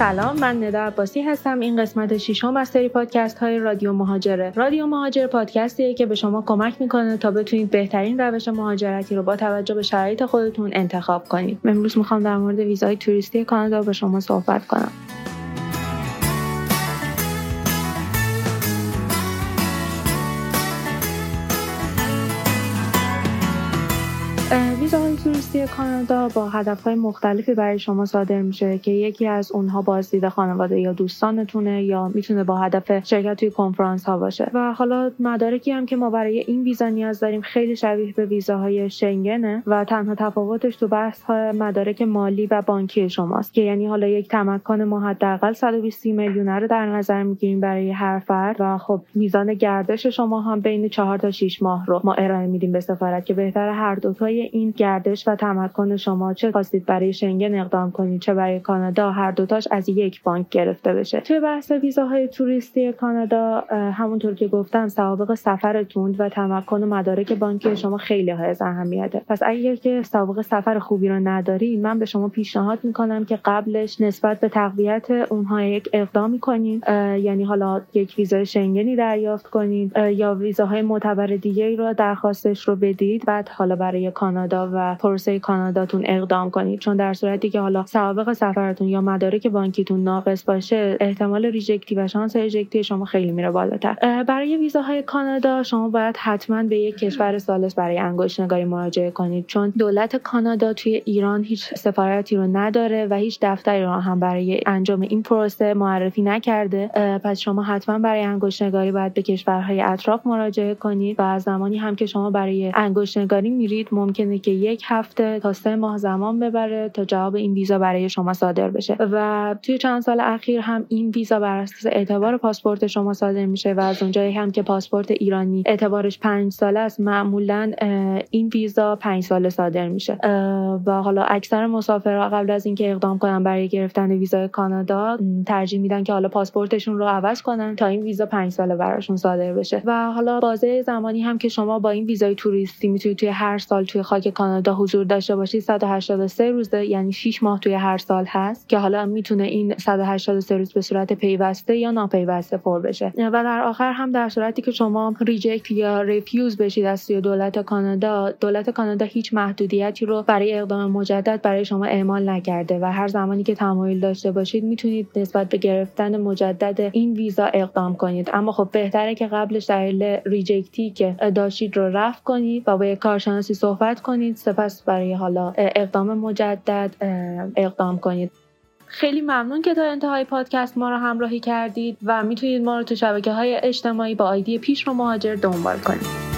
سلام من ندا عباسی هستم. این قسمت ششم از سری پادکست های رادیو مهاجره. رادیو مهاجر پادکستیه که به شما کمک می‌کنه تا بتونید بهترین روش مهاجرتی رو با توجه به شرایط خودتون انتخاب کنید. امروز می‌خوام در مورد ویزای توریستی کانادا با شما صحبت کنم. ویزاهای توریستی کانادا با هدفهای مختلفی برای شما صادر میشه که یکی از اونها بازدید خانواده یا دوستانتونه یا می‌تونه با هدف شرکت توی کنفرانس ها باشه. و حالا مدارکی هم که ما برای این ویزا نیاز داریم خیلی شبیه به ویزاهای شنگنه و تنها تفاوتش تو بحث های مدارک مالی و بانکی شماست که یعنی حالا یک تمکن ما حداقل 120 میلیون رو در نظر می‌گیریم برای هر فرد و خب میزان گردش شما هم بین 4 تا 6 ماه رو ما ارائه میدیم به سفارت که بهتر هر دوتای این گردش و تمکن شما چه خواستید برای شنگن اقدام کنید؟ چه برای کانادا؟ هر دوتاش از یک بانک گرفته بشه. توی بحث ویزاهای توریستی کانادا همونطور که گفتم سوابق سفرتون و تمکن مدارک بانکی شما خیلی های از اهمیته. پس اگر که سوابق سفر خوبی رو ندارید من به شما پیشنهاد می‌کنم که قبلش نسبت به تقویت اونها یک اقدامی کنید یعنی حالا یک ویزای شنگنی دریافت کنید یا ویزاهای معتبر دیگه رو درخواستش رو بدید. بعد حالا برای کانادا و پروسه کاناداتون اقدام کنید. چون در صورتی که حالا سوابق سفرتون یا مدارک بانکیتون ناقص باشه احتمال reject ی و شانس reject ی شما خیلی میره بالاتر. برای ویزاهای کانادا شما باید حتما به یک کشور ثالث برای انگشت نگاری مراجعه کنید. چون دولت کانادا توی ایران هیچ سفارتی رو نداره و هیچ دفتری رو هم برای انجام این پروسه معرفی نکرده. پس شما حتما برای انگشت نگاری باید به کشورهای اطراف مراجعه کنید و زمانی هم که شما برای انگشت نگاری میرید ممکنه که یک هفته تا سه ماه زمان ببره تا جواب این ویزا برای شما صادر بشه. و توی چند سال اخیر هم این ویزا بر اساس اعتبار پاسپورت شما صادر میشه و از اونجایی هم که پاسپورت ایرانی اعتبارش پنج ساله است معمولا این ویزا پنج ساله صادر میشه. و حالا اکثر مسافرها قبل از اینکه اقدام کنن برای گرفتن ویزای کانادا ترجیح میدن که حالا پاسپورتشون رو عوض کنن تا این ویزا پنج ساله براشون صادر بشه. و حالا بازه زمانی هم که شما با این ویزای توریستی می‌تونید توی هر سال توی خاک کانادا حضور داشته باشید 183 روزه یعنی 6 ماه توی هر سال هست که حالا می‌تونه این 183 روز به صورت پیوسته یا ناپیوسته پر بشه. و در آخر هم در صورتی که شما reject یا refuse بشید از سوی دولت کانادا دولت کانادا هیچ محدودیتی رو برای اقدام مجدد برای شما اعمال نکرده و هر زمانی که تمایل داشته باشید می‌تونید نسبت به گرفتن مجدد این ویزا اقدام کنید. اما خب بهتره که قبلش دلیل reject ی که داشتید رو رفع کنید و با یک کارشناسی کنید. سپس برای حالا اقدام مجدد اقدام کنید. خیلی ممنون که تا انتهای پادکست ما رو همراهی کردید و می‌تونید ما رو تو شبکه های اجتماعی با آیدی پیش رو مهاجر دنبال کنید.